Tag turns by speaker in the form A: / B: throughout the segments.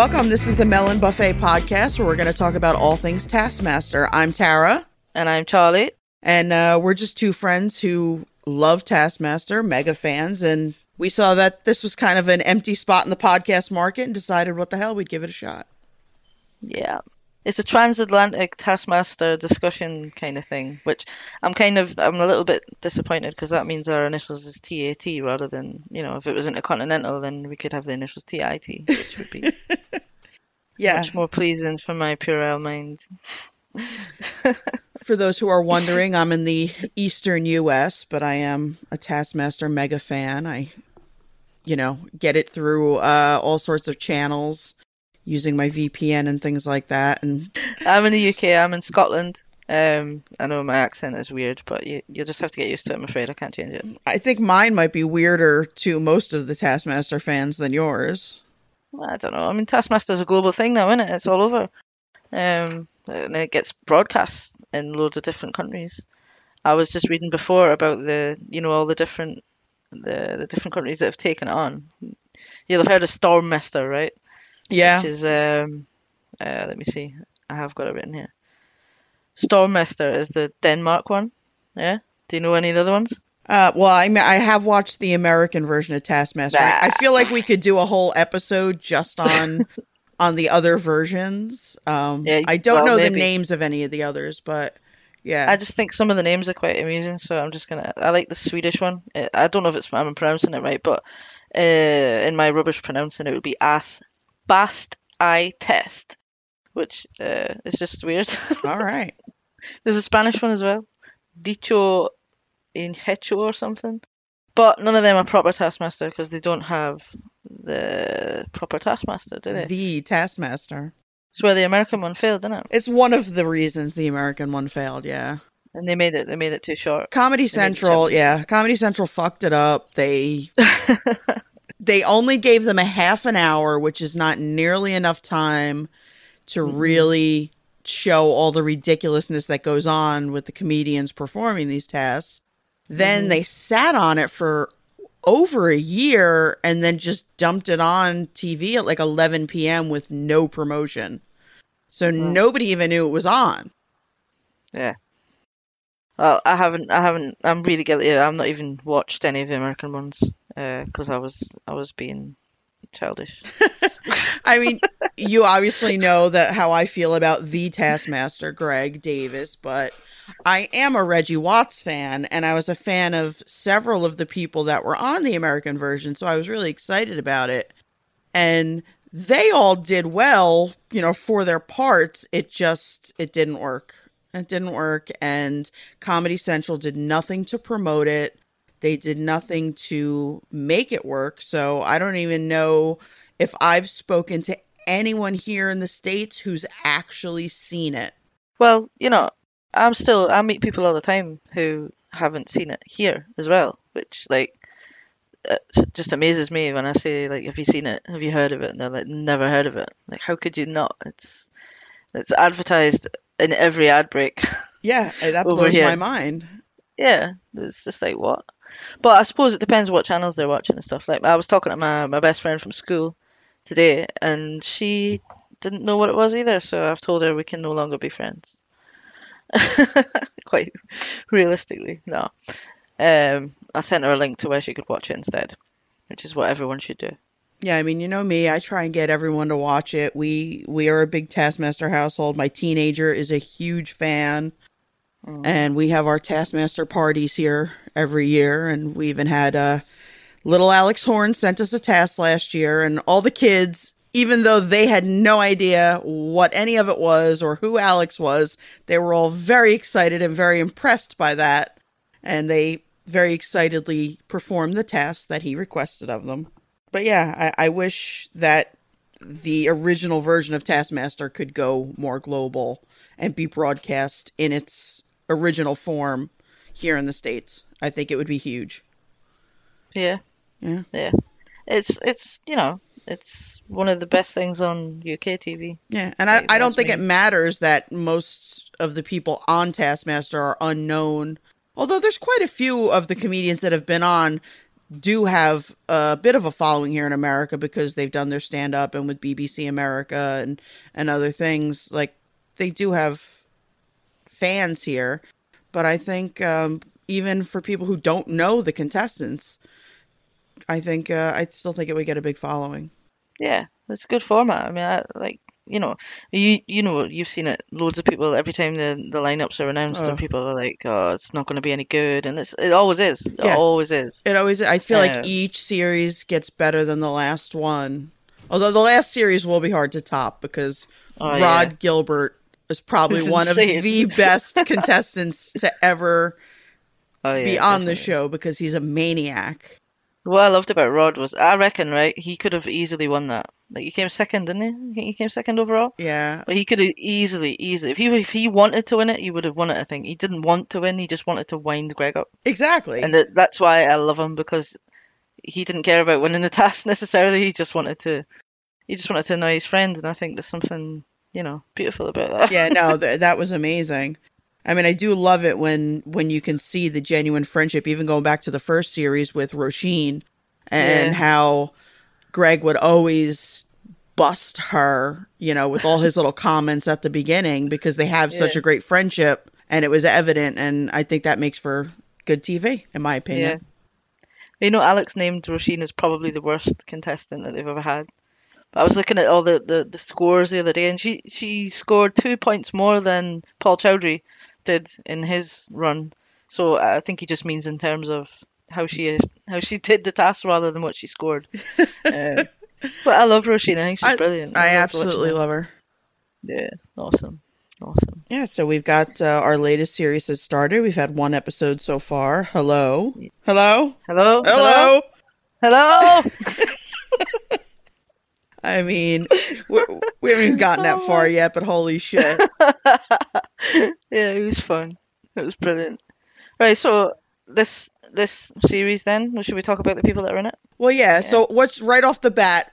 A: Welcome. This is the Melon Buffet podcast where we're going to talk about all things Taskmaster. I'm Tara,
B: And I'm Charlie.
A: and uh, we're just two friends who love Taskmaster, mega fans, and we saw that this was kind of an empty spot in the podcast market and decided what the hell we'd give it a shot.
B: Yeah. It's a transatlantic Taskmaster discussion kind of thing, which I'm kind of I'm a little bit disappointed because that means our initials is TAT rather than you know if it was intercontinental then we could have the initials TIT, which would be
A: Yeah.
B: much more pleasing for my puerile mind.
A: For those who are wondering, I'm in the eastern U.S., but I am a Taskmaster mega fan. I, you know, get it through uh, all sorts of channels using my VPN and things like that. And
B: I'm in the UK. I'm in Scotland. Um, I know my accent is weird, but you you just have to get used to it. I'm afraid I can't change it.
A: I think mine might be weirder to most of the Taskmaster fans than yours.
B: I don't know. I mean, Taskmaster is a global thing now, isn't it? It's all over. Um, and it gets broadcast in loads of different countries. I was just reading before about the, you know, all the different, the the different countries that have taken it on. You'll have heard of Stormester, right?
A: Yeah.
B: Which is, um, uh, let me see. I have got it written here. Stormester is the Denmark one. Yeah. Do you know any of the other ones?
A: Uh, well, I mean, I have watched the American version of Taskmaster. I, I feel like we could do a whole episode just on on the other versions. Um,
B: Yeah,
A: I don't
B: well,
A: know the names of any of the others, but yeah,
B: I just think some of the names are quite amusing, so I'm just gonna. I like the Swedish one. Uh, I don't know if it's I'm pronouncing it right, but uh, in my rubbish pronouncing, it would be as Bäst i test, which uh, is just weird.
A: all right.
B: There's a Spanish one as well, dicho in hecho or something, but none of them are proper Taskmaster because they don't have the proper Taskmaster, do they?
A: The Taskmaster.
B: It's where the American one failed, didn't it?
A: It's one of the reasons the American one failed. Yeah.
B: And they made it. They made it too short.
A: Comedy Central, yeah, Comedy Central fucked it up. They they only gave them a half an hour, which is not nearly enough time to mm-hmm. really show all the ridiculousness that goes on with the comedians performing these tasks. Then mm-hmm. they sat on it for over a year and then just dumped it on TV at like 11 p.m. with no promotion. So nobody even knew it was on.
B: Yeah. Well, I haven't. I haven't. I'm really guilty. I've not even watched any of the American ones Uh, because I was I was being childish.
A: I mean, you obviously know that how I feel about the Taskmaster, Greg Davies, but I am a Reggie Watts fan, and I was a fan of several of the people that were on the American version, so I was really excited about it. And they all did well, you know, for their parts. It just it didn't work. It didn't work, and Comedy Central did nothing to promote it. They did nothing to make it work. So I don't even know if I've spoken to anyone here in the States who's actually seen it.
B: Well, you know, I'm still. I meet people all the time who haven't seen it here as well, which like uh, just amazes me when I say like, "Have you seen it? Have you heard of it?" And they're like, "Never heard of it." Like, how could you not? It's it's advertised in every ad break.
A: Yeah, that blows my mind.
B: Yeah, it's just like what? But I suppose it depends what channels they're watching and stuff. Like I was talking to my my best friend from school today, and she didn't know what it was either. So I've told her we can no longer be friends. Quite realistically, no. Um, I sent her a link to where she could watch it instead, which is what everyone should do.
A: Yeah, I mean, you know me, I try and get everyone to watch it. We we are a big Taskmaster household. My teenager is a huge fan. And we have our Taskmaster parties here every year and we even had uh little Alex Horne sent us a task last year and all the kids even though they had no idea what any of it was or who Alex was, they were all very excited and very impressed by that. And they very excitedly performed the task that he requested of them. But yeah, I, I wish that the original version of Taskmaster could go more global and be broadcast in its original form here in the States. I think it would be huge.
B: Yeah,
A: Yeah.
B: yeah. It's it's you know it's one of the best things on UK TV.
A: Yeah, and I, I don't think
B: me.
A: it matters that most of the people on Taskmaster are unknown. Although there's quite a few of the comedians that have been on do have a bit of a following here in America because they've done their stand up and with BBC America and and other things like they do have fans here. But I think um, even for people who don't know the contestants, I think uh, I still think it would get a big following.
B: Yeah, it's a good format. I mean, I, like you know, you you know, you've seen it. Loads of people every time the the lineups are announced,
A: Oh.
B: and people are like, "Oh, it's not going to be any good," and it's it always is. It
A: Yeah.
B: always is.
A: It always I feel like each series gets better than the last one. Although the last series will be hard to top because
B: Oh,
A: Rhod
B: yeah.
A: Gilbert is probably
B: is
A: one of the best contestants to ever
B: Oh, yeah,
A: be on the show because he's a maniac.
B: What I loved about Rhod was, I reckon, right, he could have easily won that. Like he came second, didn't he? He came second overall.
A: Yeah.
B: But he could have easily, easily, if he if he wanted to win it, he would have won it. I think he didn't want to win; he just wanted to wind Greg up,
A: Exactly.
B: and that, that's why I love him because he didn't care about winning the task necessarily. He just wanted to, he just wanted to annoy his friends, and I think there's something, you know, beautiful about that.
A: yeah, no, th- that was amazing. I mean, I do love it when when you can see the genuine friendship, even going back to the first series with Roisin, and
B: Yeah.
A: how Greg would always bust her, you know, with all his little comments at the beginning because they have such a great friendship, and it was evident. And I think that makes for good TV, in my
B: Yeah.
A: opinion.
B: You know, Alex named Roisin as probably the worst contestant that they've ever had. But I was looking at all the, the, the scores the other day, and she, she scored two points more than Paul Chowdhry did in his run. So I think he just means in terms of how she how she did the task rather than what she scored. uh, but I love Roisin. I think she's
A: I-
B: brilliant.
A: I
B: love
A: absolutely love her.
B: Yeah, awesome, awesome.
A: Yeah, so we've got uh, our latest series has started. We've had one episode so far. Hello, hello,
B: Hello,
A: hello.
B: hello.
A: I mean, we, we haven't even gotten that far yet, but holy shit.
B: yeah, it was fun. It was brilliant. Right, so this this series then, should we talk about the people that are in it?
A: Well, yeah, so what's right off the bat?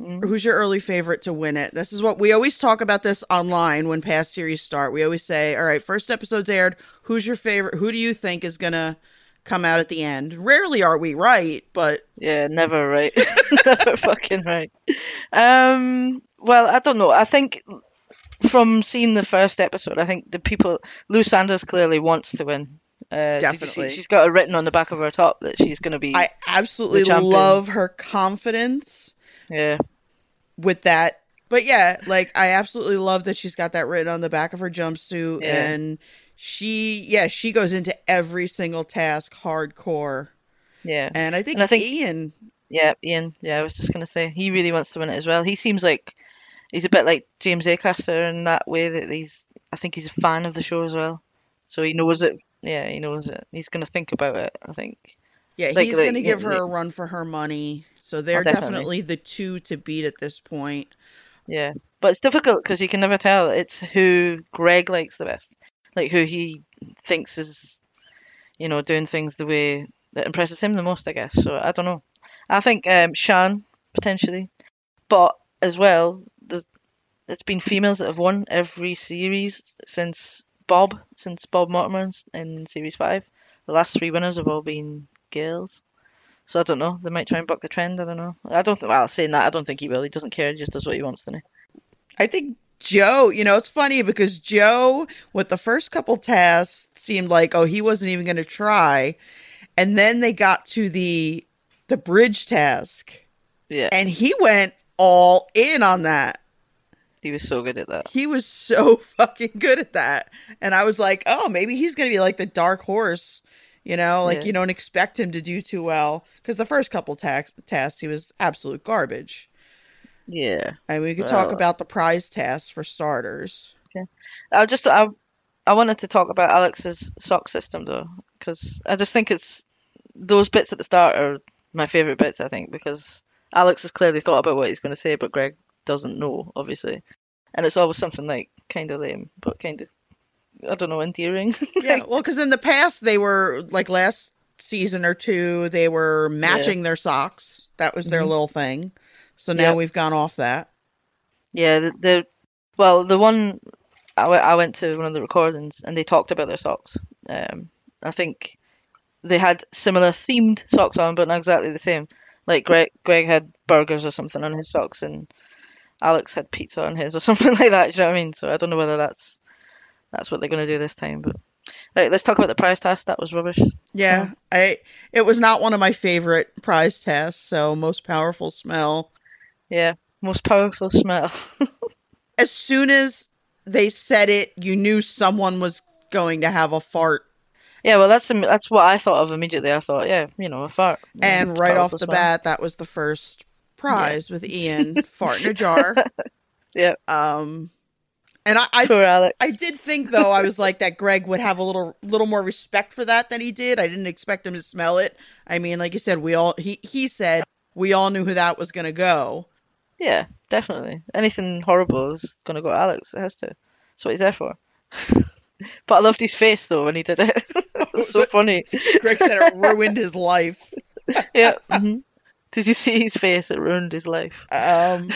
B: Mm.
A: Who's your early favorite to win it? This is what we always talk about this online when past series start. We always say, all right, first episode's aired. Who's your favorite? Who do you think is going to come out at the end? Rarely are we right, but
B: Yeah, never right. never fucking right. Um, well, I don't know. I think from seeing the first episode, I think the people Lou Sanders clearly wants to win. Uh, did you see-
A: Definitely.
B: she's got it written on the back of her top that she's going to be.
A: I absolutely love her confidence
B: yeah,
A: with that. But yeah, like I absolutely love that she's got that written on the back of her jumpsuit
B: Yeah.
A: and she yeah, she goes into every single task hardcore.
B: yeah.
A: And I think,
B: And I think-
A: Ian
B: Yeah, Ian. Yeah, I was just gonna say he really wants to win it as well. He seems like he's a bit like James Acaster in that way that he's. I think he's a fan of the show as well, so he knows it. Yeah, he knows it. He's gonna think about it. I think.
A: Yeah,
B: Like-
A: he's
B: like,
A: going to
B: yeah,
A: give her
B: yeah.
A: a run for her money. So they're oh,
B: definitely.
A: definitely the two to beat at this point.
B: Yeah, but it's difficult because you can never tell. It's who Greg likes the best, like who he thinks is, you know, doing things the way that impresses him the most. I guess. So I don't know. I think um, Sian potentially, but as well, there's it's been females that have won every series since Bob, since Bob Mortimer in series five. The last three winners have all been girls. So I don't know. They might try and buck the trend. I don't know. I don't. Think, well, saying that, I don't think he will. He doesn't care. He just does what he wants, doesn't he?
A: I think Joe, you know, it's funny because Joe, with the first couple tasks, seemed like, oh, he wasn't even going to try. And then they got to the the bridge task,
B: Yeah,
A: and he went all in on that.
B: he was so good at that.
A: He was so fucking good at that. And I was like, oh, maybe he's going to be like the dark horse, you know, like
B: Yeah.
A: you don't expect him to do too well. Because the first couple tax- tasks, he was absolute garbage.
B: Yeah,
A: And we could talk
B: Well-
A: about the prize tasks for starters. Okay.
B: I just I I wanted to talk about Alex's sock system though, because I just think it's those bits at the start are my favorite bits. I think because Alex has clearly thought about what he's going to say, but Greg doesn't know, obviously, and it's always something like kind of lame, but kind of I don't know, endearing.
A: Yeah, well, because in the past, they were like last season or two, they were matching their socks. That was their
B: Mhm.
A: little thing. So now
B: Yep.
A: we've gone off that.
B: Yeah, the, the well, the one I I went to one of the recordings and they talked about their socks. Um, I think they had similar themed socks on, but not exactly the same. Like Greg, Greg had burgers or something on his socks, and Alex had pizza on his or something like that. Do you know what I mean? So I don't know whether that's that's what they're going to do this time. But right, let's talk about the prize test. That was rubbish.
A: Yeah, I it was not one of my favorite prize tests. So most powerful smell.
B: Yeah, most powerful smell.
A: As soon as they said it, you knew someone was going to have a fart.
B: yeah, well, that's that's what I thought of immediately. I thought, yeah, you know, a fart. Yeah,
A: And right off the
B: smell.
A: bat, that was the first prize with Ian fart in a jar.
B: Yeah.
A: Um, and I, I. I did think though I was like that Greg would have a little little more respect for that than he did. I didn't expect him to smell it. I mean, like you said, we all he he said we all knew who that was going to go.
B: Yeah, definitely. Anything horrible is going to go to Alex. It has to. That's what he's there for. but I loved his face though when he did it. it was so funny.
A: Greg said it ruined his life.
B: Yeah. hmm Did you see his face? It ruined his life.
A: Um,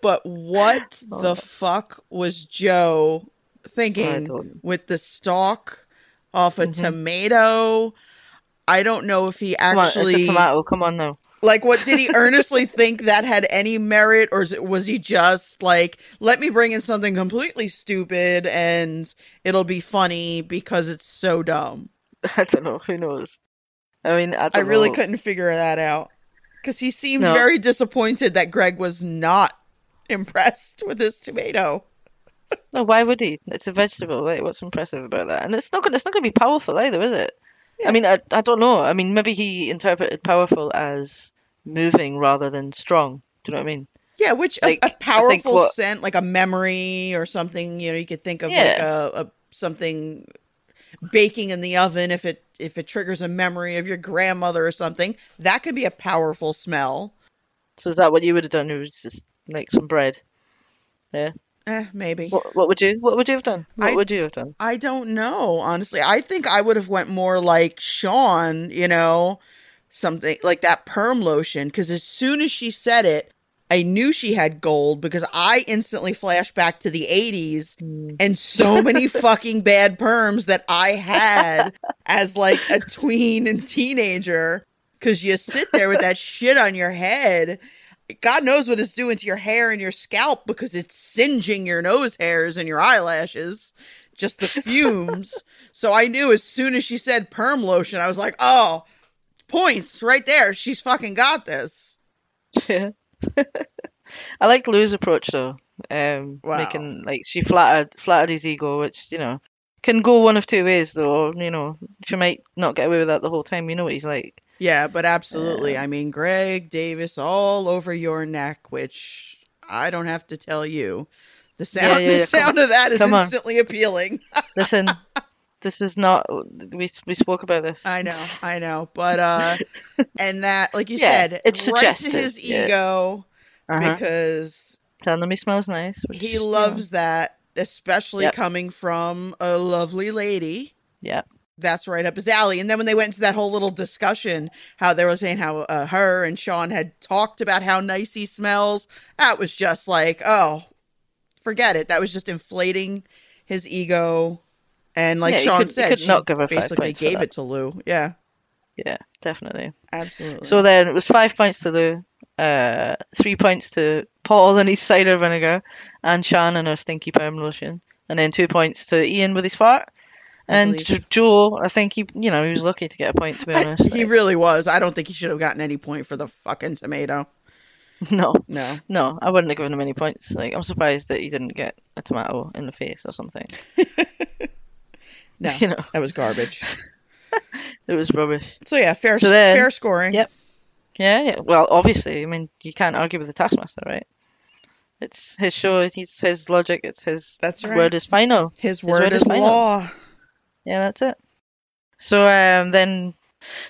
A: but what
B: Oh.
A: the fuck was Joe thinking with the stalk off a
B: Mhm.
A: tomato? I don't know if he
B: Come on, it's
A: actually
B: a tomato. Come on now.
A: Like what did he earnestly think that had any merit or it, was he just like let me bring in something completely stupid and it'll be funny because it's so dumb.
B: I don't know. Who knows? I mean, I,
A: I really
B: know.
A: couldn't figure that out cuz he seemed
B: No.
A: very disappointed that Greg was not impressed with his tomato.
B: No, why would he? It's a vegetable. Like, what's impressive about that? And it's not gonna. It's not gonna be powerful either, is it?
A: Yeah.
B: I mean, I, I don't know. I mean, maybe he interpreted powerful as moving rather than strong. Do you know what I mean?
A: Yeah, which
B: Like,
A: a, a powerful
B: what-
A: scent, like a memory or something, you know, you could think of like a, a something baking in the oven if it if it triggers a memory of your grandmother or something. That could be a powerful smell.
B: So is that what you would have done? It was just like some bread. Yeah.
A: Eh, maybe.
B: What What would you What would you have done? What
A: I-
B: would you have done?
A: I don't know, honestly. I think I would have went more like Sian, you know, something like that perm lotion because as soon as she said it, I knew she had gold because I instantly flashed back to the 80s and so many fucking bad perms that I had as like a tween and teenager because you sit there with that shit on your head. God knows what it's doing to your hair and your scalp because it's singeing your nose hairs and your eyelashes. Just the fumes. so I knew as soon as she said perm lotion, I was like, oh, points right there. She's fucking got this.
B: Yeah. I liked Lou's approach though. Um,
A: Wow.
B: making like she flattered flattered his ego, which you know can go one of two ways though. You know, she might not get away with that the whole time. You know what he's like.
A: Yeah, but absolutely. I mean, Greg Davies all over your neck, which I don't have to tell you. The sound,
B: yeah,
A: the
B: yeah, come
A: sound of that is
B: Come on.
A: instantly appealing.
B: Listen, this is not. We we spoke about this.
A: I know, I know, but uh, and that, like you
B: Yeah,
A: said,
B: it's
A: right to his ego
B: Uh-huh.
A: because
B: Telling him he smells nice. Which,
A: he
B: you know,
A: loves that, especially
B: Yep.
A: coming from a lovely lady.
B: Yeah.
A: That's right up his alley. And then when they went into that whole little discussion, how they were saying how uh, her and Sian had talked about how nice he smells, that was just like, oh, forget it. That was just inflating his ego. And like
B: Yeah,
A: Sian
B: could-
A: said,
B: could
A: she
B: not give her
A: basically gave it to Lou. Yeah,
B: Yeah, definitely.
A: absolutely.
B: So then it was five points to Lou, uh, three points to Paul and his cider vinegar, and Sian and her stinky perm lotion, and then two points to Ian with his fart. And
A: believe.
B: J- Joe, I think he, you know, he was lucky to get a point. To be
A: I-
B: honest,
A: he
B: Like,
A: really was. I don't think he should have gotten any point for the fucking tomato.
B: no,
A: No.
B: no, I wouldn't have given him any points. Like, I'm surprised that he didn't get a tomato in the face or something.
A: No.
B: You know,
A: That was garbage.
B: it was rubbish.
A: So yeah, fair
B: So then-
A: fair scoring.
B: Yep. Yeah, yeah. Well, obviously, I mean, you can't argue with the Taskmaster, right? It's his show. It's his logic. It's his
A: That's right.
B: word is final.
A: His
B: word
A: word
B: is
A: is
B: final.
A: law.
B: Yeah, that's it. So um, then,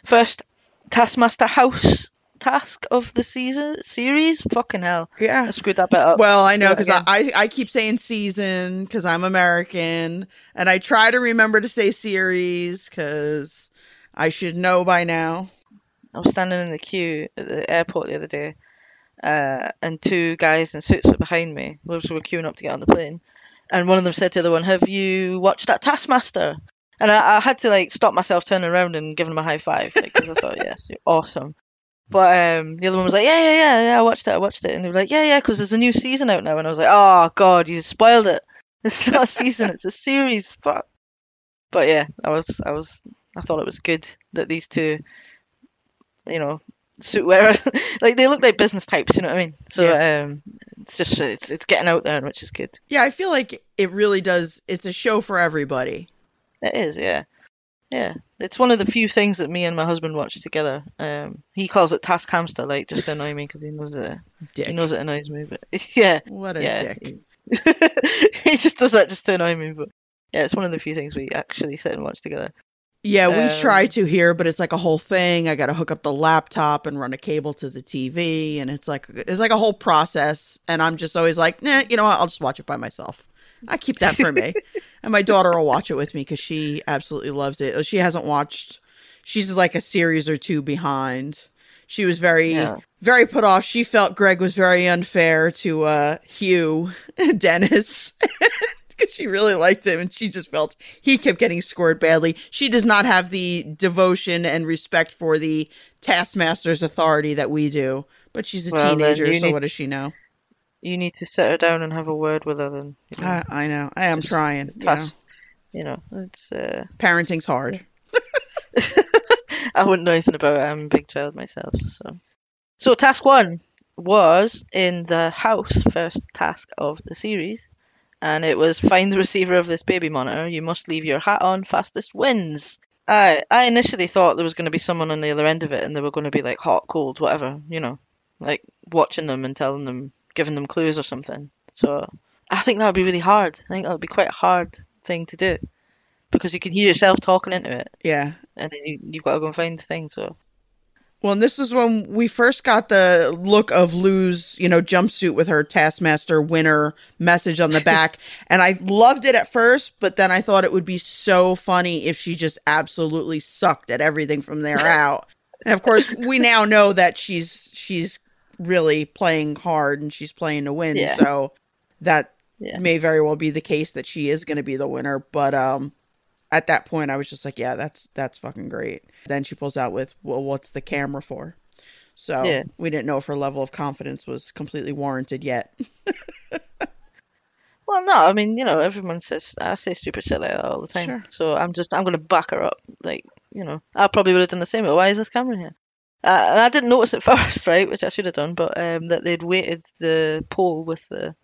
B: first Taskmaster House task of the season series. Fucking hell, I
A: Yeah.
B: screwed that bit up.
A: Well, I know because I, I I keep saying season because I'm American, and I try to remember to say series because I should know by now.
B: I was standing in the queue at the airport the other day, uh, and two guys in suits were behind me. We were queuing up to get on the plane, and one of them said to the other one, "Have you watched that Taskmaster?" And I, I had to like stop myself turning around and giving him a high five because I thought, yeah, you're awesome. But um, the other one was like, yeah, yeah, yeah, yeah, I watched it, I watched it, and they were like, yeah, yeah, because there's a new season out now, and I was like, oh god, you spoiled it. It's not a season, it's a series. Fuck. But yeah, I was, I was, I thought it was good that these two, you know, suit wearers, like they look like business types, you know what I mean? So um, it's just it's it's getting out there, which is good.
A: Yeah, I feel like it really does. It's a show for everybody.
B: It is, yeah. Yeah, it's one of the few things that me and my husband watch together. Um, he calls it Task Hamster, like just to annoy me because he knows it.
A: Dick.
B: He knows it annoys me, but yeah,
A: What a
B: yeah.
A: dick.
B: he just does that just to annoy me. But yeah, it's one of the few things we actually sit and watch together.
A: Yeah, we
B: Um,
A: try to here, but it's like a whole thing. I got to hook up the laptop and run a cable to the TV, and it's like it's like a whole process. And I'm just always like, nah, you know what? I'll just watch it by myself. I keep that for me, and my daughter will watch it with me because she absolutely loves it. She hasn't watched. She's like a series or two behind. She was very
B: Yeah.
A: very put off. She felt Greg was very unfair to uh Hugh Dennis. Because she really liked him and she just felt he kept getting scored badly. She does not have the devotion and respect for the Taskmaster's authority that we do. But she's a
B: Well,
A: teenager, so
B: need-
A: what does she know?
B: You need to sit her down and have a word with her. Then you know,
A: I, I know. I am trying. You know,
B: you know it's. Uh,
A: parenting's hard.
B: I wouldn't know anything about it. I'm a big child myself, so. So task one was in the house first task of the series, and it was find the receiver of this baby monitor. You must leave your hat on. Fastest wins. I I initially thought there was going to be someone on the other end of it, and they were going to be like hot, cold, whatever, you know, like watching them and telling them, giving them clues or something. So I think that would be really hard. I think that would be quite a hard thing to do because you can hear yourself talking into it
A: Yeah.
B: and then you, you've got to go and find the thing. So
A: Well, and this is when we first got the look of Lou's, you know, jumpsuit with her Taskmaster winner message on the back. and I loved it at first, but then I thought it would be so funny if she just absolutely sucked at everything from there out. And of course, we now know that she's she's really playing hard and she's playing to win.
B: Yeah.
A: So that
B: Yeah.
A: may very well be the case that she is going to be the winner, but um at that point I was just like, yeah, that's that's fucking great. Then she pulls out with, well, what's the camera for? So
B: Yeah.
A: we didn't know if her level of confidence was completely warranted yet.
B: well, no, I mean you know everyone says I say stupid shit like that all the time.
A: Sure.
B: So I'm just I'm gonna back her up. Like you know I probably would have done the same. But why is this camera here? Uh, and I didn't notice at first, right, which I should have done, but um, that they'd weighted the pole with the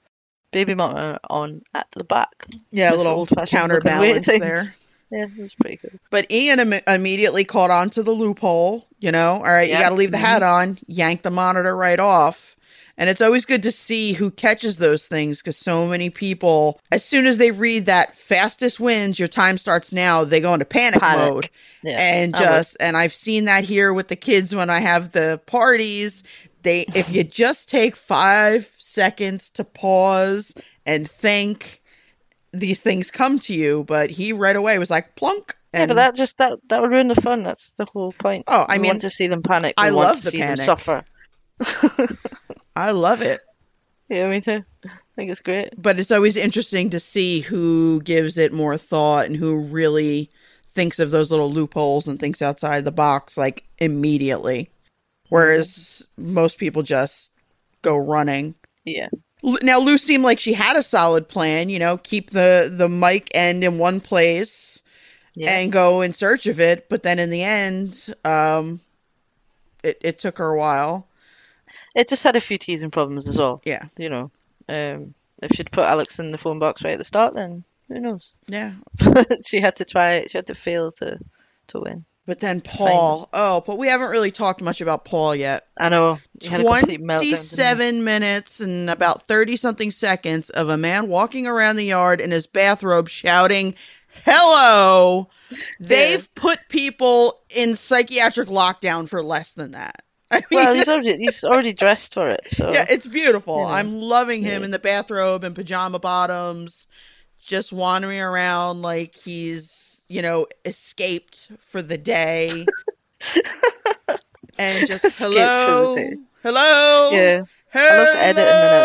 B: baby monitor on at the back.
A: Yeah, a little counterbalance there.
B: Yeah, it was pretty good.
A: But Ian Im- immediately caught on to the loophole. You know, all right, you got to leave the hat mm-hmm. on, yank the monitor right off. And it's always good to see who catches those things because so many people, as soon as they read that fastest wins, your time starts now, they go into panic,
B: Panic.
A: mode.
B: Yeah,
A: and just, and I've seen that here with the kids when I have the parties. They, if you just take five seconds to pause and think, these things come to you. But he right away was like plunk.
B: yeah, but that just that that would ruin the fun. That's the whole point.
A: Oh, I
B: We
A: mean,
B: want to see them panic.
A: I
B: We want
A: love
B: to
A: the
B: see
A: panic.
B: them suffer.
A: I love it.
B: Yeah, me too. I think it's great.
A: But it's always interesting to see who gives it more thought and who really thinks of those little loopholes and thinks outside the box like immediately. Mm-hmm. Whereas most people just go running.
B: Yeah.
A: Now Lou seemed like she had a solid plan, you know, keep the the mic end in one place
B: Yeah.
A: and go in search of it, but then in the end um it, it took her a while.
B: It just had a few teasing problems as well.
A: Yeah.
B: You know, um, if she'd put Alex in the phone box right at the start, then who knows?
A: Yeah.
B: she had to try it. She had to fail to to win.
A: But then Paul. Oh, but we haven't really talked much about Paul yet.
B: I know. He had a complete meltdown. didn't he?
A: 27 minutes and about 30 something seconds of a man walking around the yard in his bathrobe shouting, Hello! They've put people in psychiatric lockdown for less than that. I mean,
B: Well, he's already he's already dressed for it. So
A: yeah, it's beautiful.
B: you know,
A: I'm loving him
B: yeah.
A: in the bathrobe and pajama bottoms, just wandering around like he's, you know, escaped for the day. and just
B: Escaped
A: hello, hello,
B: yeah.
A: hello.
B: love to edit in
A: the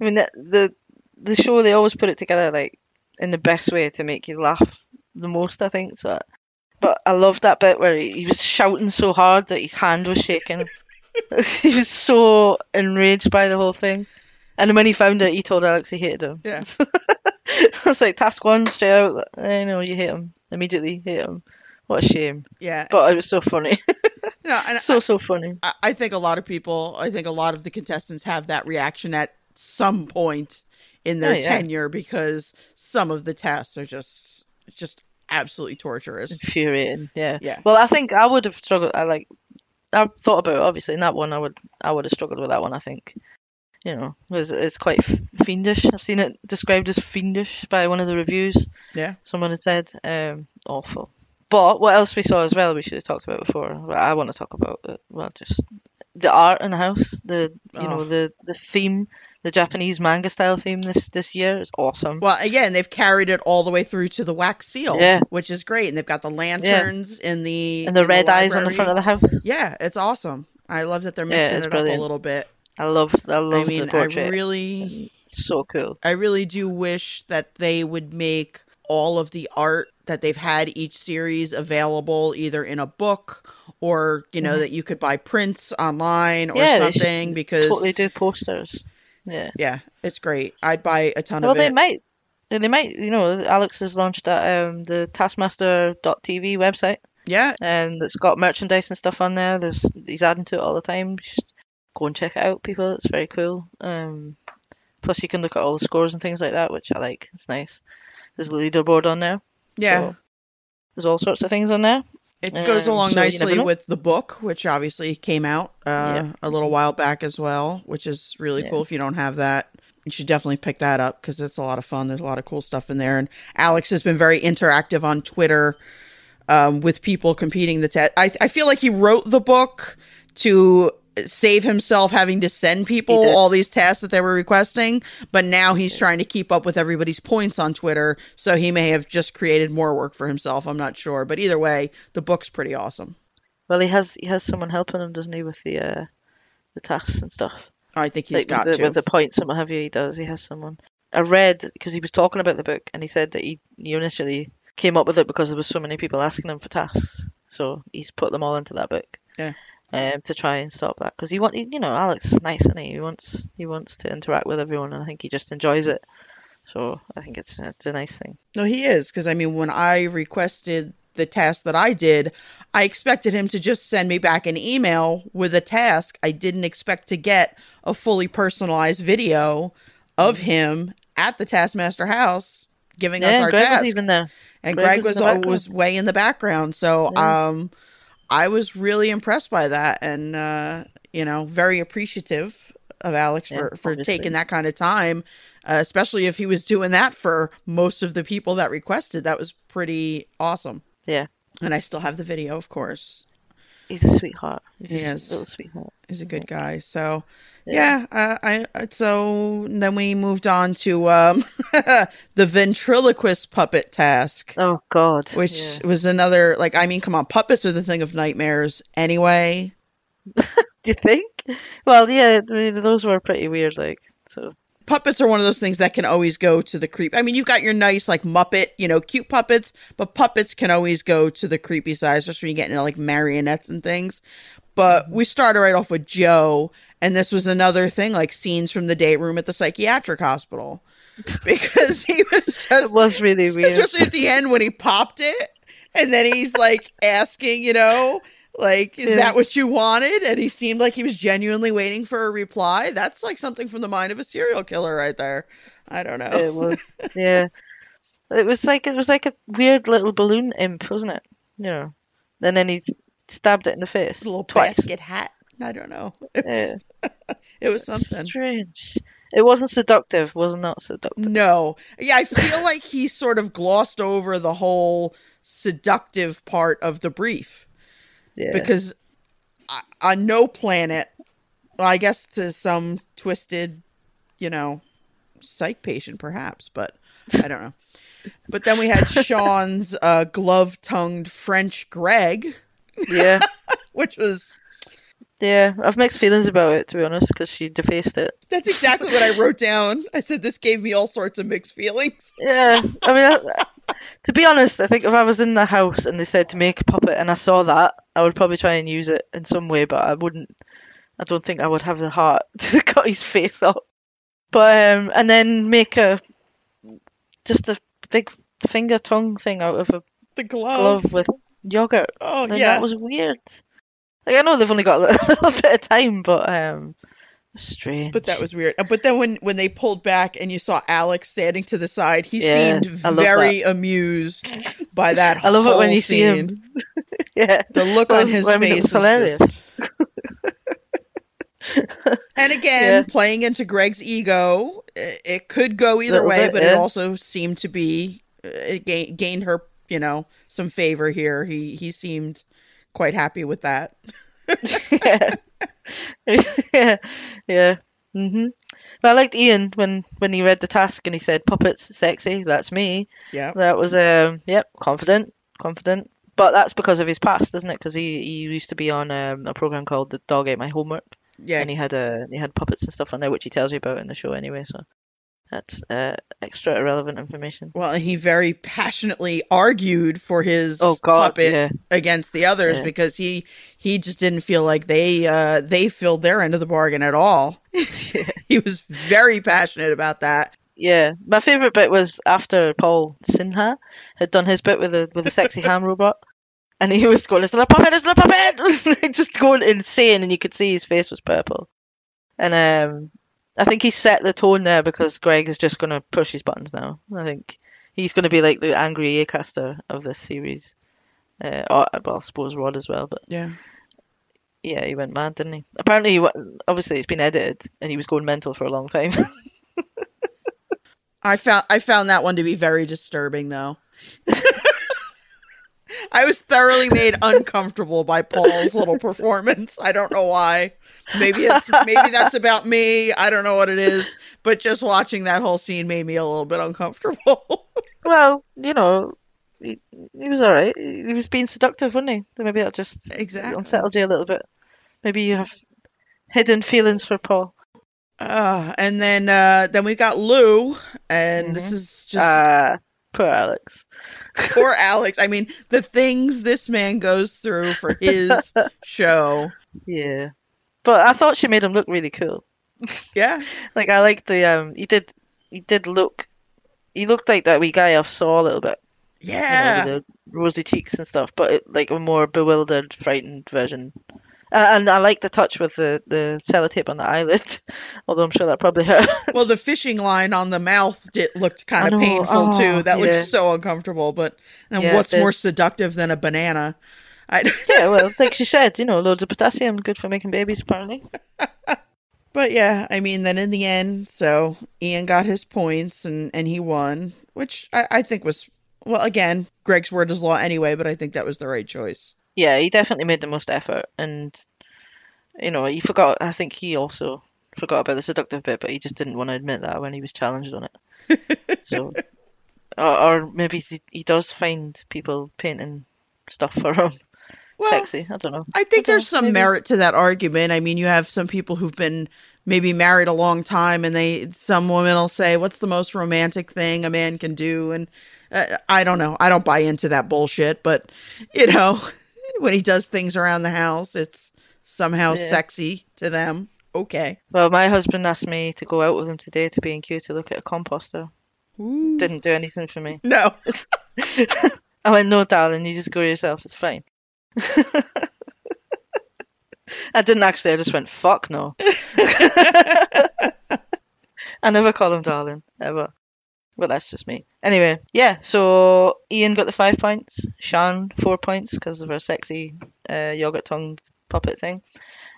B: I mean, the, the the show they always put it together like in the best way to make you laugh the most. I think so. But I loved that bit where he, he was shouting so hard that his hand was shaking. he was so enraged by the whole thing. And then when he found it, he told Alex he hated him.
A: Yeah.
B: I was like, task one, straight out. I know you hate him. Immediately hate him. What a shame.
A: Yeah.
B: But it was so funny.
A: No, and
B: so, so funny.
A: I, I think a lot of people, I think a lot of the contestants have that reaction at some point in their
B: Oh, yeah.
A: tenure because some of the tests are just just absolutely torturous.
B: Infuriating. Yeah.
A: Yeah.
B: Well, I think I would have struggled. I like. I thought about it, obviously in that one. I would. I would have struggled with that one. I think. You know, it's, it's quite fiendish. I've seen it described as fiendish by one of the reviews.
A: Yeah.
B: Someone has said, um, awful. But what else we saw as well? We should have talked about before. I want to talk about. Well, just the art in the house. The you know
A: Oh.
B: the the theme, the Japanese manga style theme this this year is awesome.
A: Well, again, they've carried it all the way through to the wax seal,
B: Yeah.
A: which is great, and they've got the lanterns in the
B: and the
A: in
B: red eyes on the front of the house.
A: Yeah, it's awesome. I love that they're mixing
B: it's
A: it up a little bit.
B: I love. I love
A: I mean,
B: the
A: I
B: portrait.
A: really,
B: so cool.
A: I really do wish that they would make all of the art that they've had each series available either in a book or you know
B: Mhm.
A: that you could buy prints online or
B: Yeah,
A: something because
B: Totally do posters. Yeah.
A: yeah, it's great. I'd buy a ton
B: Well,
A: of it.
B: Well, they might. They might. You know, Alex has launched that um the Taskmaster.tv website,
A: Yeah,
B: and it's got merchandise and stuff on there. There's he's adding to it all the time. Go and check it out, people. It's very cool. Um, plus you can look at all the scores and things like that, which I like. It's nice. There's a leaderboard on there.
A: yeah.
B: so there's all sorts of things on there.
A: It goes
B: Um,
A: along
B: so
A: nicely with the book, which obviously came out uh,
B: Yeah.
A: a little while back as well, which is really
B: Yeah.
A: cool. If you don't have that, you should definitely pick that up because it's a lot of fun. There's a lot of cool stuff in there. And Alex has been very interactive on Twitter um, with people competing the test. I, I feel like he wrote the book to save himself having to send people all these tasks that they were requesting, but now he's trying to keep up with everybody's points on Twitter, so he may have just created more work for himself. I'm not sure, but either way, the book's pretty awesome.
B: Well, he has he has someone helping him, doesn't he, with the uh the tasks and stuff.
A: I think he's
B: like
A: got
B: with the,
A: to.
B: with the points and what have you, he does. He has someone. I read because he was talking about the book, and he said that he, he initially came up with it because there was so many people asking him for tasks, so he's put them all into that book.
A: Yeah.
B: Um, to try and stop that because he want you know Alex is nice, isn't he? He wants he wants to interact with everyone, and I think he just enjoys it. So I think it's it's a nice thing.
A: No, he is because I mean, when I requested the task that I did, I expected him to just send me back an email with a task. I didn't expect to get a fully personalized video of
B: Mm-hmm.
A: him at the Taskmaster house giving us our
B: Greg
A: task.
B: even there.
A: and
B: Greg
A: Greg
B: was
A: was was way in the background. So
B: Yeah.
A: um, I was really impressed by that, and uh, you know, very appreciative of Alex
B: Yeah,
A: for for
B: obviously.
A: taking that kind of time, uh, especially if he was doing that for most of the people that requested. That was pretty awesome.
B: Yeah.
A: And I still have the video, of course.
B: He's a sweetheart. He's
A: He
B: a little sweetheart.
A: He's a good guy. So yeah, uh, I I- so then we moved on to um, the ventriloquist puppet task.
B: Oh God.
A: which
B: Yeah.
A: was another like I mean, come on, puppets are the thing of nightmares anyway.
B: Do you think? Well, yeah, I mean, those were pretty weird. Like, so
A: Puppets are one of those things that can always go to the creep. I mean, you've got your nice like Muppet, you know, cute puppets, but puppets can always go to the creepy side, especially when you get into like marionettes and things. But we started right off with Joe, and this was another thing, like scenes from the day room at the psychiatric hospital, because he was
B: it
A: just
B: was really weird.
A: especially at the end when he popped it and then he's like asking you know like is
B: Yeah.
A: that what you wanted and he seemed like he was genuinely waiting for a reply that's like something from the mind of a serial killer right there i don't know
B: It was, yeah. It was like it was like a weird little balloon imp, wasn't it? You know. And then he stabbed it in the face
A: a little
B: twice.
A: basket hat i don't know it was, it was something
B: Strange. It wasn't seductive. Was not seductive.
A: no yeah i feel like he sort of glossed over the whole seductive part of the brief
B: Yeah.
A: because on no planet, well, I guess to some twisted, you know, psych patient, perhaps, but I don't know. But then we had Sian's uh, glove tongued French Greg,
B: yeah.
A: which was
B: Yeah, I've mixed feelings about it to be honest, because she defaced it.
A: That's exactly what I wrote down. I said this gave me all sorts of mixed feelings.
B: Yeah, I mean, I, to be honest, I think if I was in the house and they said to make a puppet and I saw that, I would probably try and use it in some way, but I wouldn't. I don't think I would have the heart to cut his face off. But um, and then make a just a big finger tongue thing out of a
A: The glove.
B: glove with yogurt.
A: oh yeah.
B: that was weird. Like I know they've only got a little bit of time, but um, strange.
A: But that was weird. Uh, But then when when they pulled back and you saw Alex standing to the side, he
B: Yeah,
A: seemed very amused by that
B: I love it when you see him. yeah.
A: The look on his face
B: was
A: was
B: hilarious.
A: just. and again,
B: Yeah.
A: playing into Greg's ego, it could go either way,
B: bit,
A: but it also seemed to be uh, it gained gained her, you know, some favor here. He he seemed quite happy with that.
B: Yeah. yeah. Yeah. Mhm. But I liked Ian when when he read the task and he said puppets sexy, that's me.
A: Yeah,
B: That was um yep, confident, confident. But that's because of his past, isn't it? Because he, he used to be on um, a program called The Dog Ate My Homework,
A: yeah.
B: and he had a he had puppets and stuff on there, which he tells you about in the show anyway. So that's uh, extra irrelevant information.
A: Well, he very passionately argued for his
B: Oh God,
A: puppet
B: yeah,
A: against the others
B: Yeah.
A: because he he just didn't feel like they uh they filled their end of the bargain at all. he was very passionate about that.
B: yeah. My favorite bit was after Paul Sinha had done his bit with the with the sexy ham robot, and he was going, "It's not a puppet! It's not a puppet!" just going insane, and you could see his face was purple. And um, I think he set the tone there because Greg is just going to push his buttons now. I think he's going to be like the angry Acaster of this series. Uh, or, well, I suppose Rhod as well, but
A: Yeah.
B: yeah, he went mad, didn't he? Apparently, he, obviously, it's been edited, and he was going mental for a long time.
A: I found I found that one to be very disturbing though. I was thoroughly made uncomfortable by Paul's little performance. I don't know why. Maybe it's maybe that's about me. I don't know what it is, but just watching that whole scene made me a little bit uncomfortable.
B: well, you know, he, he was all right. He was being seductive, wasn't he? So maybe that just
A: exactly.
B: unsettled you a little bit. Maybe you have hidden feelings for Paul.
A: Uh, and then uh, then we got Lou, and this
B: Mhm.
A: is just
B: Ah, poor Alex.
A: poor Alex. I mean, the things this man goes through for his show.
B: Yeah, but I thought she made him look really cool.
A: Yeah,
B: Like I like the um, he did he did look, he looked like that wee guy off Saw a little bit. you know,
A: yeah.
B: with the rosy cheeks and stuff, but it, like a more bewildered, frightened version. Uh, and I like the touch with the, the sellotape on the eyelid, although I'm sure that probably hurt.
A: Well, the fishing line on the mouth did, looked kind of painful
B: Oh,
A: too. That looked
B: yeah.
A: so uncomfortable. But and
B: Yeah,
A: what's more seductive than a banana? I,
B: yeah, well, like she said, you know, loads of potassium, good for making babies, apparently.
A: but yeah, I mean, then in the end, so Ian got his points and and he won, which I, I think was well. Again, Greg's word is law anyway, but I think that was the right choice.
B: Yeah, he definitely made the most effort, and you know, he forgot. I think he also forgot about the seductive bit, but he just didn't want to admit that when he was challenged on it. So, or, or maybe he, he does find people painting stuff for him
A: Well,
B: sexy. I don't know.
A: I think
B: Okay,
A: there's some
B: maybe.
A: merit to that argument. I mean, you have some people who've been maybe married a long time, and they some women will say, "What's the most romantic thing a man can do?" And uh, I don't know. I don't buy into that bullshit, but you know, when he does things around the house, it's somehow
B: Yeah.
A: sexy to them. Okay.
B: Well, my husband asked me to go out with him today to B&Q to look at a composter.
A: Ooh.
B: Didn't do anything for me.
A: No.
B: I went, no, darling, you just go yourself. It's fine. I didn't actually. I just went, fuck no. I never call him darling, ever. But that's just me. Anyway, yeah, so Ian got the five points. Sian, four points because of her sexy uh, yogurt tongued puppet thing.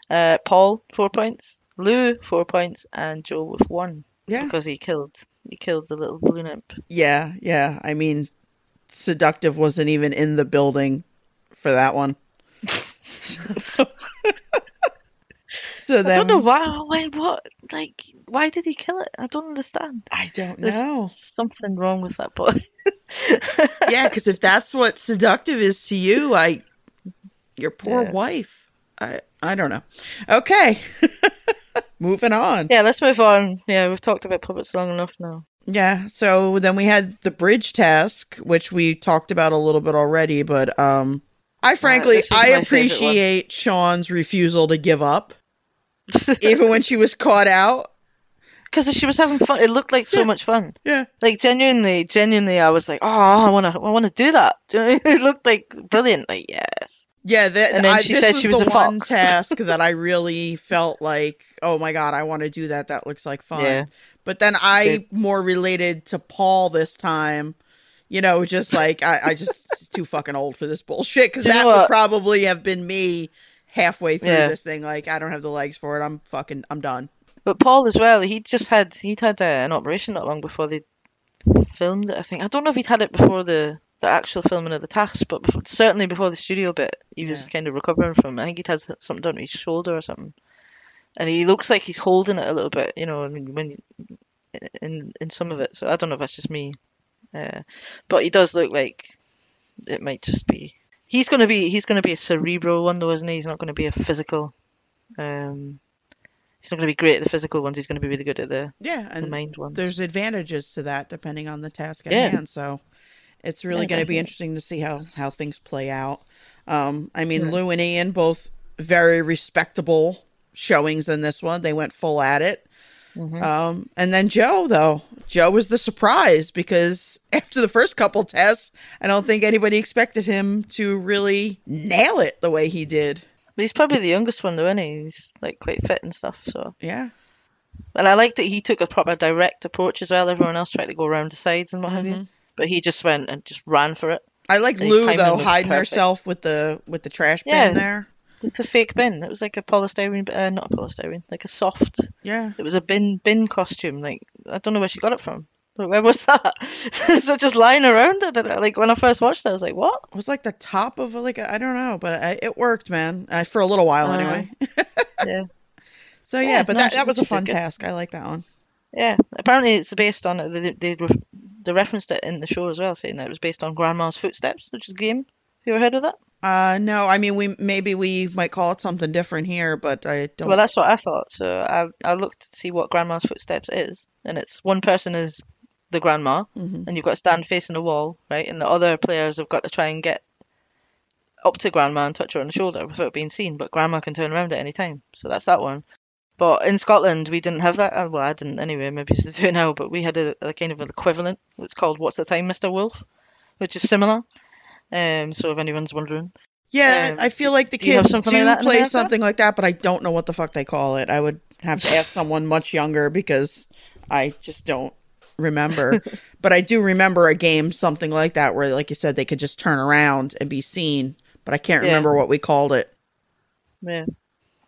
B: Uh, Paul, four points. Lou, four points. And Joe with one
A: Yeah.
B: because he killed he killed the little blue imp.
A: Yeah. Yeah. I mean, seductive wasn't even in the building for that one. so
B: I
A: then
B: don't know why, why, what, like, why did he kill it? I don't understand.
A: I don't
B: There's-
A: know.
B: Something wrong with that boy.
A: yeah, because if that's what seductive is to you, I, your poor
B: Yeah.
A: wife. I I don't know. Okay. Moving on.
B: Yeah, let's move on. Yeah, we've talked about puppets long enough now.
A: Yeah, so then we had the bridge task, which we talked about a little bit already, but um I frankly
B: this was
A: I
B: my favorite one.
A: appreciate Sian's refusal to give up even when she was caught out.
B: Because she was having fun. It looked like so
A: Yeah.
B: much fun.
A: Yeah.
B: Like genuinely, genuinely, I was like, oh, I want to, I want to do that. Do you know what I mean? It looked like brilliant. Like yes.
A: Yeah, that,
B: And then
A: I, this was
B: she
A: the one task that I really felt like, oh my god, I want to do that. That looks like fun.
B: Yeah.
A: But then I more related to Paul this time. You know, just like I, I just too fucking old for this bullshit because that would probably have been me halfway through
B: Yeah.
A: this thing. Like I don't have the legs for it. I'm fucking. I'm done.
B: But Paul as well. He just had he'd had uh, an operation not long before they filmed it. I think I don't know if he'd had it before the the actual filming of the task, but bef- certainly before the studio bit, he was
A: Yeah.
B: kind of recovering from. I think he'd had something done to his shoulder or something, and he looks like he's holding it a little bit. You know, when in in some of it. So I don't know if that's just me, uh, but he does look like it might just be. He's gonna be he's gonna be a cerebral one though, isn't he? He's not gonna be a physical. Um, he's not gonna be great at the physical ones. He's gonna be really good at the,
A: Yeah,
B: the
A: and
B: mind ones.
A: there's advantages to that depending on the task at
B: Yeah.
A: hand. So it's really
B: Yeah,
A: going to be interesting to see how how things play out. Um, I mean,
B: Yeah.
A: Lou and Ian both very respectable showings in this one. They went full at it.
B: Mhm.
A: Um, and then Joe though, Joe was the surprise because after the first couple tests, I don't think anybody expected him to really nail it the way he did.
B: But he's probably the youngest one though, isn't he? He's like quite fit and stuff. So,
A: Yeah.
B: and I like that he took a proper direct approach as well. Everyone else tried to go around the sides and what have you,
A: Mhm.
B: but he just went and just ran for it.
A: I like
B: His
A: Lou though hiding
B: perfect.
A: herself with the with the trash bin there.
B: Like a fake bin. It was like a polystyrene, uh, not a polystyrene, like a soft.
A: Yeah.
B: It was a bin bin costume. Like I don't know where she got it from. But where was that? Is it just lying around? I don't- Like when I first watched it, I was like, "What?"
A: It was like the top of like I I don't know, but I, it worked, man. Uh, for a little while
B: Uh,
A: anyway.
B: yeah.
A: So yeah,
B: Yeah,
A: but
B: no,
A: that that was a fun task. I like that one.
B: Yeah. Apparently, it's based on it. They they, they referenced it in the show as well, saying that it was based on Grandma's Footsteps, which is a game. Have you ever heard of that?
A: Uh, no, I mean we maybe we might call it something different here, but I don't.
B: Well, that's what I thought. So I I looked to see what Grandma's Footsteps is, and it's one person is the grandma,
A: Mhm.
B: and you've got to stand facing a wall, right? And the other players have got to try and get up to Grandma and touch her on the shoulder without being seen, but Grandma can turn around at any time. So that's that one. But in Scotland, we didn't have that. uh, Well, I didn't anyway. Maybe you do it now, but we had a, a kind of an equivalent. It's called "What's the Time, Mr. Wolf," which is similar. Um, so if anyone's wondering,
A: Yeah,
B: um,
A: I feel like the kids
B: like
A: do
B: that
A: play something like that, but I don't know what the fuck they call it. I would have to ask someone much younger because I just don't remember. but I do remember a game something like that where, like you said, they could just turn around and be seen. But I can't
B: Yeah.
A: remember what we called it.
B: Yeah.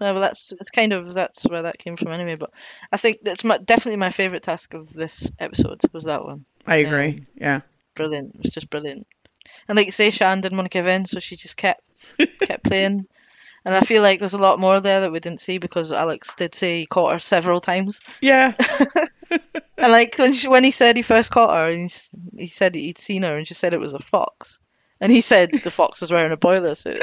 B: Well, that's that's kind of that's where that came from anyway. But I think that's my, definitely my favorite task of this episode was that one.
A: I agree.
B: Um,
A: yeah.
B: Brilliant. It was just brilliant. And like you say, Sian didn't want to give in, so she just kept kept playing. And I feel like there's a lot more there that we didn't see because Alex did say he caught her several times.
A: Yeah.
B: And like when she, when he said he first caught her, and he, he said he'd seen her, and she said it was a fox, and he said the fox was wearing a boiler suit.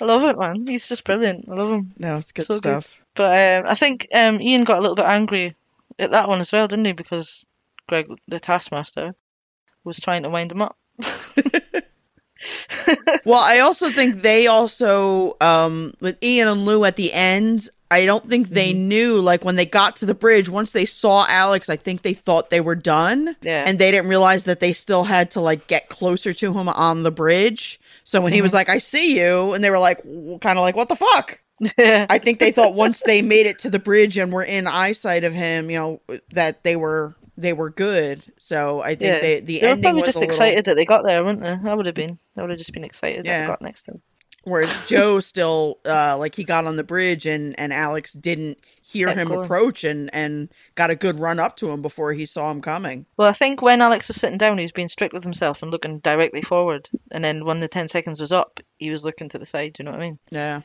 B: I love it, man. He's just brilliant. I love him.
A: No, it's good
B: So good.
A: stuff.
B: But um, I think um, Ian got a little bit angry at that one as well, didn't he? Because Greg, the Taskmaster, was trying to wind him up.
A: Well, I also think they also um with Ian and Lou at the end, I don't think they
B: Mm-hmm.
A: knew like when they got to the bridge, once they saw Alex, I think they thought they were done.
B: Yeah.
A: And they didn't realize that they still had to like get closer to him on the bridge. So when he
B: Mm-hmm.
A: was like, "I see you," and they were like kind of like, "What the fuck?" I think they thought once they made it to the bridge and were in eyesight of him, you know, that they were they were good. So I think
B: Yeah.
A: they the
B: They were
A: ending
B: probably
A: was
B: just
A: a little
B: excited that they got there, weren't they? I would have been. I would have just been excited that
A: Yeah.
B: they got next to him.
A: Whereas Joe still, uh, like he got on the bridge and, and Alex didn't hear him
B: going.
A: approach and, and got a good run up to him before he saw him coming.
B: Well, I think when Alex was sitting down, he was being strict with himself and looking directly forward. And then when the 10 seconds was up, he was looking to the side. Do you know what I mean?
A: Yeah.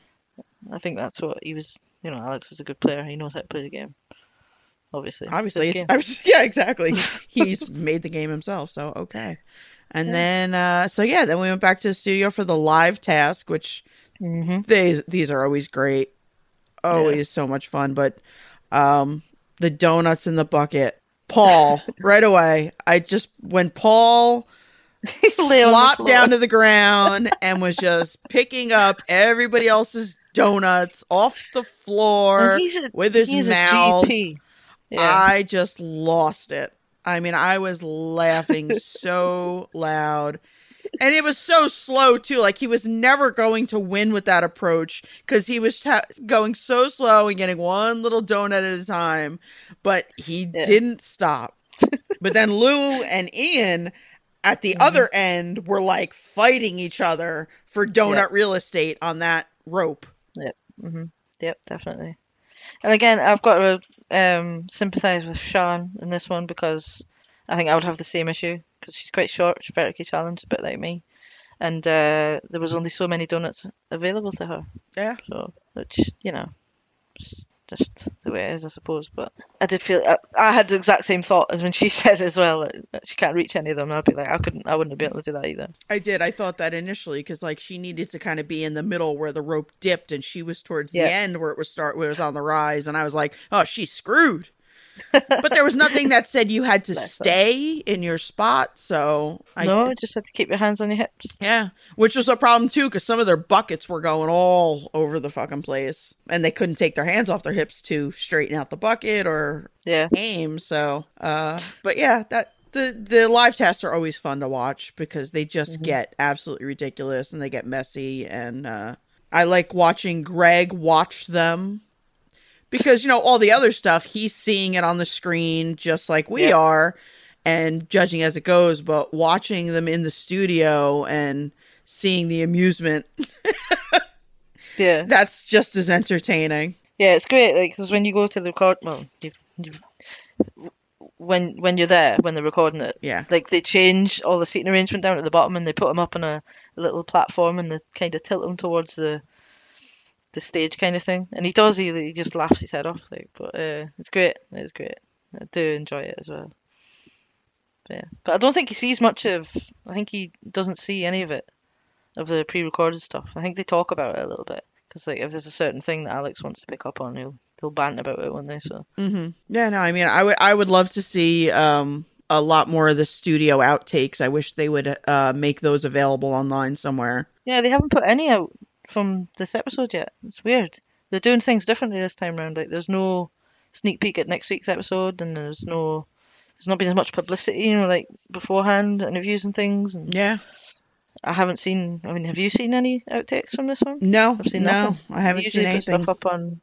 B: I think that's what he was. You know, Alex is a good player. He knows how to play the game. Obviously.
A: Obviously. Was, yeah, exactly. He's made the game himself. So, okay. And then, uh, so yeah, then we went back to the studio for the live task, which
B: hmm
A: these these are always great, always so much fun. But um, the donuts in the bucket, Paul, right away. I just when Paul
B: Lay on the
A: flopped down to the ground and was just picking up everybody else's donuts off the floor
B: a-
A: with his mouth.
B: Yeah.
A: I just lost it. I mean, I was laughing so loud. And it was so slow too. Like he was never going to win with that approach because he was ta- going so slow and getting one little donut at a time. But he
B: Yeah.
A: didn't stop. but then Lou and Ian at the
B: Mhm.
A: other end were like fighting each other for donut
B: Yeah.
A: real estate on that rope. Yep.
B: hmm Yep, definitely. And again, I've got to um, sympathise with Sian in this one because I think I would have the same issue because she's quite short, she's vertically challenged, a bit like me, and uh, there was only so many donuts available to her.
A: Yeah.
B: So, which you know, just, just the way it is, I suppose. But I did feel I, I had the exact same thought as when she said as well that she can't reach any of them. I'd be like, I couldn't, I wouldn't be able to do that either.
A: I did. I thought that initially because like she needed to kind of be in the middle where the rope dipped, and she was towards
B: Yeah.
A: the end where it was start where it was on the rise, and I was like, oh, she's screwed. but there was nothing that said you had to stay in your spot, so I
B: no, just had to keep your hands on your hips.
A: yeah, which was a problem too because some of their buckets were going all over the fucking place, and they couldn't take their hands off their hips to straighten out the bucket or
B: Yeah.
A: aim. So, uh, but yeah, that the the live tests are always fun to watch because they just
B: Mhm.
A: get absolutely ridiculous and they get messy. And uh, I like watching Greg watch them because you know all the other stuff he's seeing it on the screen just like we
B: Yeah.
A: are and judging as it goes, but watching them in the studio and seeing the amusement
B: Yeah.
A: that's just as entertaining.
B: Yeah, it's great. Like, because when you go to the record, well, you, you, when when you're there, when they're recording it,
A: Yeah.
B: like they change all the seating arrangement down at the bottom, and they put them up on a, a little platform, and they kind of tilt them towards the the stage kind of thing. And he does. He, he just laughs his head off. Like, but uh, it's great. It's great. I do enjoy it as well. But, yeah, but I don't think he sees much of. I think he doesn't see any of it, of the pre-recorded stuff. I think they talk about it a little bit. Because like if there's a certain thing that Alex wants to pick up on, he'll they'll bant about it, won't they? So
A: hmm Yeah, no, I mean, I would, I would love to see um, a lot more of the studio outtakes. I wish they would uh, make those available online somewhere.
B: yeah, they haven't put any out from this episode yet. It's weird. They're doing things differently this time around. Like there's no sneak peek at next week's episode, and there's no there's not been as much publicity, you know, like beforehand interviews and things. And
A: Yeah,
B: I haven't seen. I mean, have you seen any outtakes from this one?
A: no,
B: I've seen
A: no,
B: nothing.
A: I haven't seen anything.
B: stuff up on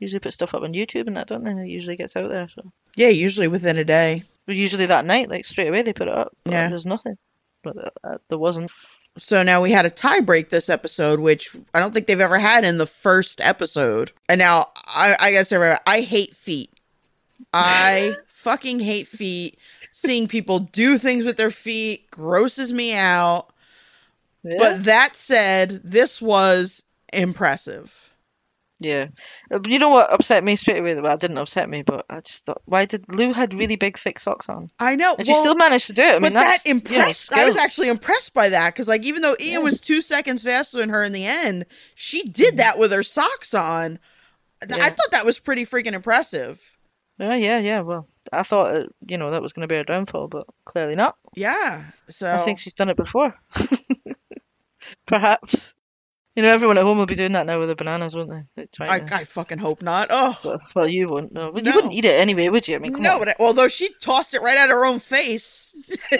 B: usually put stuff up on YouTube and that, don't they? It usually gets out there. So
A: Yeah, usually within a day.
B: but usually that night, like straight away, they put it up.
A: Yeah.
B: there's nothing. But uh, there wasn't.
A: So now we had a tie break this episode, which I don't think they've ever had in the first episode. And now I, I gotta say, I hate feet. I fucking hate feet. Seeing people do things with their feet grosses me out.
B: Yeah.
A: But that said, this was impressive.
B: Yeah. Uh, You know what upset me straight away? Well, it didn't upset me, but I just thought, why did Lou had really big thick socks on?
A: I know.
B: And she still managed to do it. I
A: but
B: mean,
A: that impressed.
B: You know,
A: I was actually impressed by that because, like, even though Ian
B: Yeah.
A: was two seconds faster than her in the end, she did that with her socks on. Th- I thought that was pretty freaking impressive.
B: Yeah, yeah, yeah. Well, I thought, uh, you know, that was going to be her downfall, but clearly not.
A: Yeah. So
B: I think she's done it before. Perhaps. You know, everyone at home will be doing that now with the bananas, won't they?
A: I,
B: to-
A: I fucking hope not. Oh
B: Well, well, you won't. No,
A: No.
B: you wouldn't eat it anyway, would you? I mean,
A: no,
B: on.
A: but I- although she tossed it right at her own face.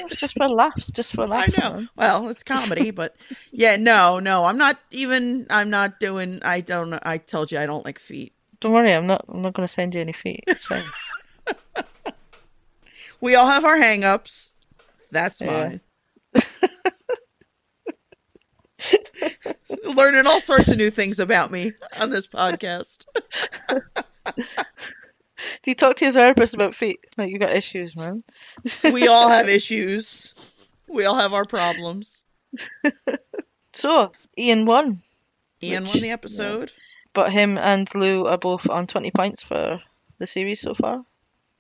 B: Just for laughs, just for
A: I
B: laughs.
A: know.
B: man.
A: Well, it's comedy, but yeah, no, no, I'm not even. I'm not doing. I don't. I told you I don't like feet.
B: Don't worry, I'm not. I'm not going to send you any feet. It's fine.
A: We all have our hang-ups. That's
B: Yeah.
A: mine. Learning all sorts of new things about me on this podcast.
B: Do you talk to your therapist about feet? Like you got issues, man.
A: We all have issues. We all have our problems.
B: So Ian won,
A: Ian
B: Which-
A: won the episode.
B: but him and Lou are both on 20 points for the series so far.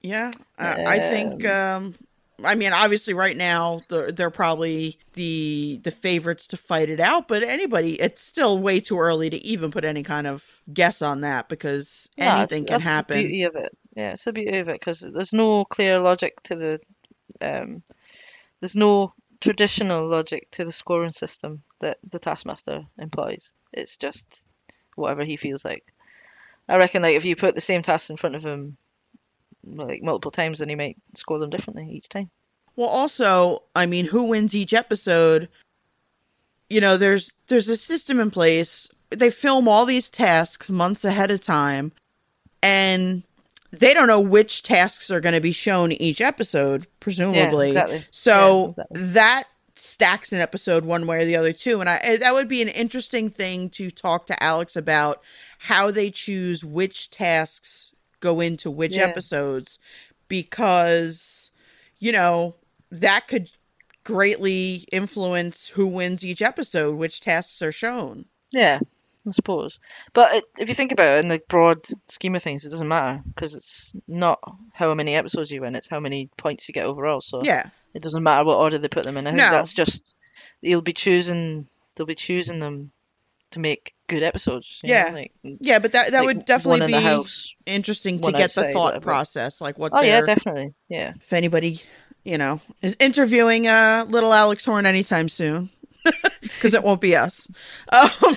A: Yeah, I, I think um, I mean, obviously, right now they're, they're probably the the favorites to fight it out. But anybody, it's still way too early to even put any kind of guess on that because
B: Yeah,
A: anything can happen.
B: The beauty of it. Yeah, it's the beauty of it because there's no clear logic to the, um, there's no traditional logic to the scoring system that the Taskmaster employs. It's just whatever he feels like. I reckon like if you put the same task in front of him like multiple times, then he might score them differently each time.
A: Well, also, I mean, who wins each episode? You know, there's there's a system in place. They film all these tasks months ahead of time, and they don't know which tasks are going to be shown each episode, presumably.
B: exactly.
A: So
B: Yeah, exactly.
A: that stacks an episode one way or the other too. And I that would be an interesting thing to talk to Alex about how they choose which tasks go into which
B: Yeah.
A: episodes because you know that could greatly influence who wins each episode, which tasks are shown.
B: Yeah, I suppose. But it, if you think about it in the broad scheme of things, it doesn't matter because it's not how many episodes you win; it's how many points you get overall. So
A: Yeah.
B: it doesn't matter what order they put them in. I think
A: No.
B: that's just you'll be choosing. They'll be choosing them to make good episodes. you know,
A: Yeah.
B: like,
A: Yeah, but that that
B: like
A: would definitely
B: one in the
A: be. Interesting to get the thought
B: whatever.
A: process, like what
B: Oh yeah,
A: they're
B: definitely. Yeah.
A: if anybody, you know, is interviewing uh little Alex Horne anytime soon, because it won't be us. Um,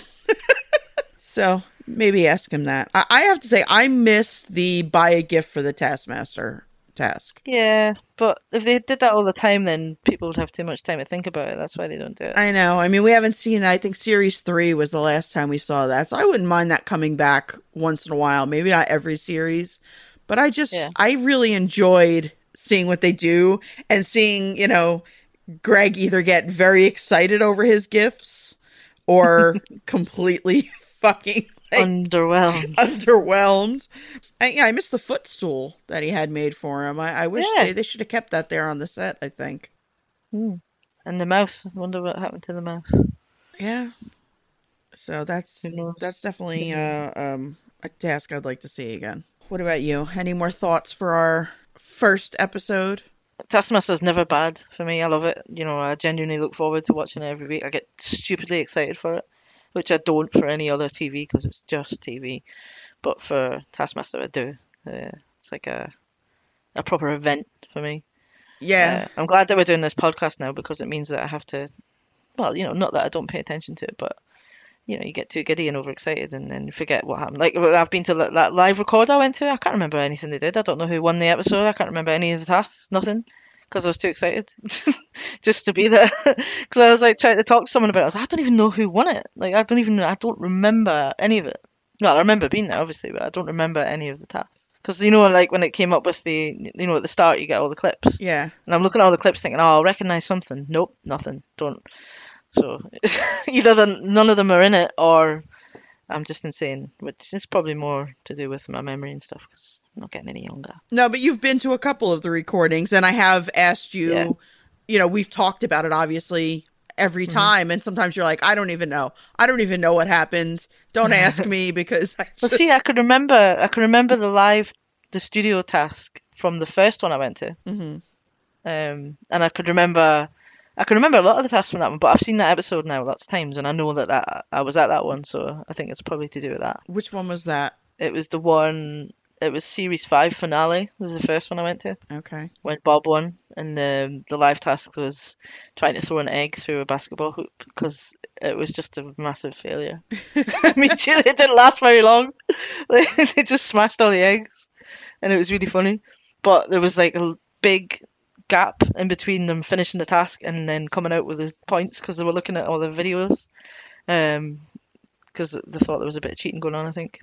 A: so maybe ask him that. I, I have to say, I miss the buy a gift for the Taskmaster task.
B: Yeah, but if they did that all the time, then people would have too much time to think about it. That's why they don't do it.
A: I know. I mean, we haven't seen that. I think series three was the last time we saw that, so I wouldn't mind that coming back once in a while. Maybe not every series, but I just
B: Yeah.
A: I really enjoyed seeing what they do and seeing you know Greg either get very excited over his gifts or completely fucking like,
B: Underwhelmed.
A: underwhelmed. I, yeah, I missed the footstool that he had made for him. I, I wish
B: Yeah.
A: they, they should have kept that there on the set. I think.
B: Hmm. And the mouse. I wonder what happened to the mouse.
A: Yeah. So that's that's definitely uh, um, a task I'd like to see again. What about you? Any more thoughts for our first episode?
B: Taskmaster's never bad for me. I love it. You know, I genuinely look forward to watching it every week. I get stupidly excited for it, which I don't for any other TV because it's just TV. But for Taskmaster, I do. Uh, it's like a a proper event for me.
A: Yeah.
B: Uh, I'm glad that we're doing this podcast now because it means that I have to. Well, you know, not that I don't pay attention to it, but you know, you get too giddy and overexcited and then forget what happened. Like I've been to that that live record I went to. I can't remember anything they did. I don't know who won the episode. I can't remember any of the tasks. Nothing. Because I was too excited just to be there. Because I was like trying to talk to someone about it. I was like, I don't even know who won it. Like I don't even know I don't remember any of it. Well, I remember being there obviously, but I don't remember any of the tasks. Because you know, like when it came up with the, you know, at the start you get all the clips.
A: yeah.
B: And I'm looking at all the clips thinking, oh, I'll recognize something. Nope, nothing. Don't. So either the, none of them are in it or I'm just insane, which is probably more to do with my memory and stuff because I'm not getting any younger.
A: No, but you've been to a couple of the recordings, and I have asked you.
B: Yeah.
A: You know, we've talked about it obviously every
B: Mhm.
A: time, and sometimes you're like, I don't even know. I don't even know what happened. Don't ask me because I
B: Well, see, I can remember, I can remember the live, the studio task from the first one I went to,
A: Mhm.
B: um, and I could remember, I can remember a lot of the tasks from that one. But I've seen that episode now lots of times, and I know that that I was at that one, so I think it's probably to do with that.
A: Which one was that?
B: It was the one. It was series five finale. Was the first one I went to
A: Okay.
B: when Bob won, and the the live task was trying to throw an egg through a basketball hoop because it was just a massive failure. I mean, it didn't last very long. They just smashed all the eggs, and it was really funny. But there was like a big gap in between them finishing the task and then coming out with the points because they were looking at all the videos. Um, because they thought there was a bit of cheating going on, I think.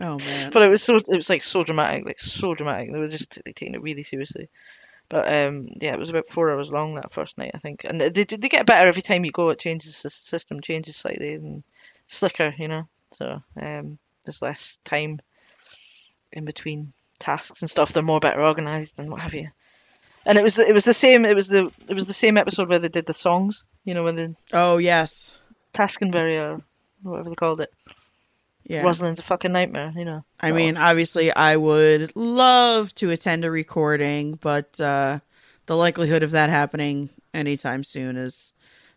A: Oh man.
B: But it was so it was like so dramatic, like so dramatic. They were just like, taking it really seriously. But um, yeah, it was about four hours long that first night, I think. And they, they get better every time you go. It changes, the system changes slightly and slicker, you know. So um, there's less time in between tasks and stuff. They're more better organized and what have you. And it was it was the same. It was the it was the same episode where they did the songs. You know, when the
A: oh yes.
B: Taskenberry or whatever they called it.
A: Yeah.
B: Rosalind's a fucking nightmare. You know.
A: I
B: So-
A: mean, obviously, I would love to attend a recording, but uh, the likelihood of that happening anytime soon is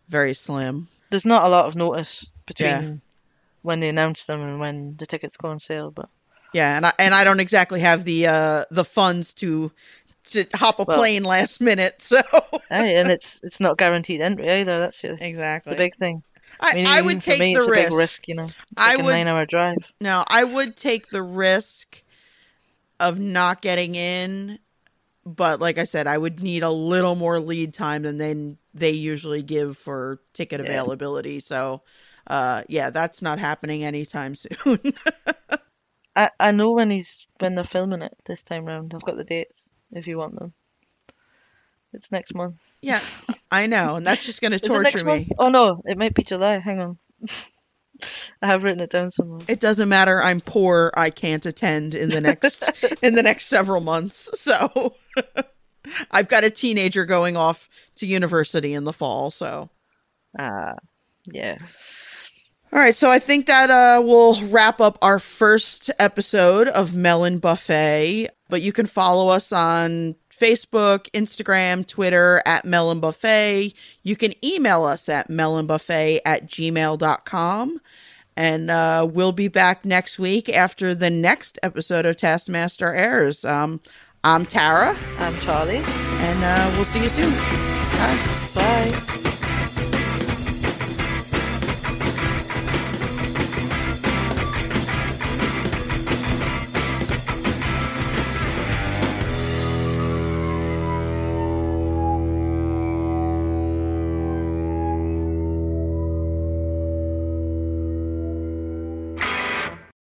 A: very slim.
B: There's not a lot of notice between
A: Yeah.
B: when they announce them and when the tickets go on sale, but
A: Yeah, and I and I don't exactly have the uh the funds to to hop a
B: Well-
A: plane last minute, so
B: Aye, and it's it's not guaranteed entry either. That's your, that's
A: exactly.
B: the big thing.
A: I,
B: mean,
A: I would take
B: me,
A: the risk.
B: risk, you know. It's
A: I
B: like
A: would-
B: nine-hour drive.
A: No, I would take the risk of not getting in, but like I said, I would need a little more lead time than they they usually give for ticket
B: Yeah.
A: availability. So, uh, yeah, that's not happening anytime soon.
B: I, I know when he's when they're filming it this time round. I've got the dates if you want them. It's next month.
A: yeah, I know, and that's just going to
B: Is it next
A: torture
B: month?
A: me.
B: Oh no, it might be July. Hang on. I have written it down somewhere.
A: It doesn't matter. I'm poor. I can't attend in the next in the next several months. So, I've got a teenager going off to university in the fall. So.
B: Ah, yeah.
A: All right, so I think that uh, will wrap up our first episode of Melon Buffet. But you can follow us on Facebook, Instagram, Twitter at Melon Buffet. You can email us at melonbuffet at gmail.com. And uh, we'll be back next week after the next episode of Taskmaster airs. Um, I'm Tara,
B: I'm Charlie.
A: and uh, we'll see you soon. Bye.
B: Bye.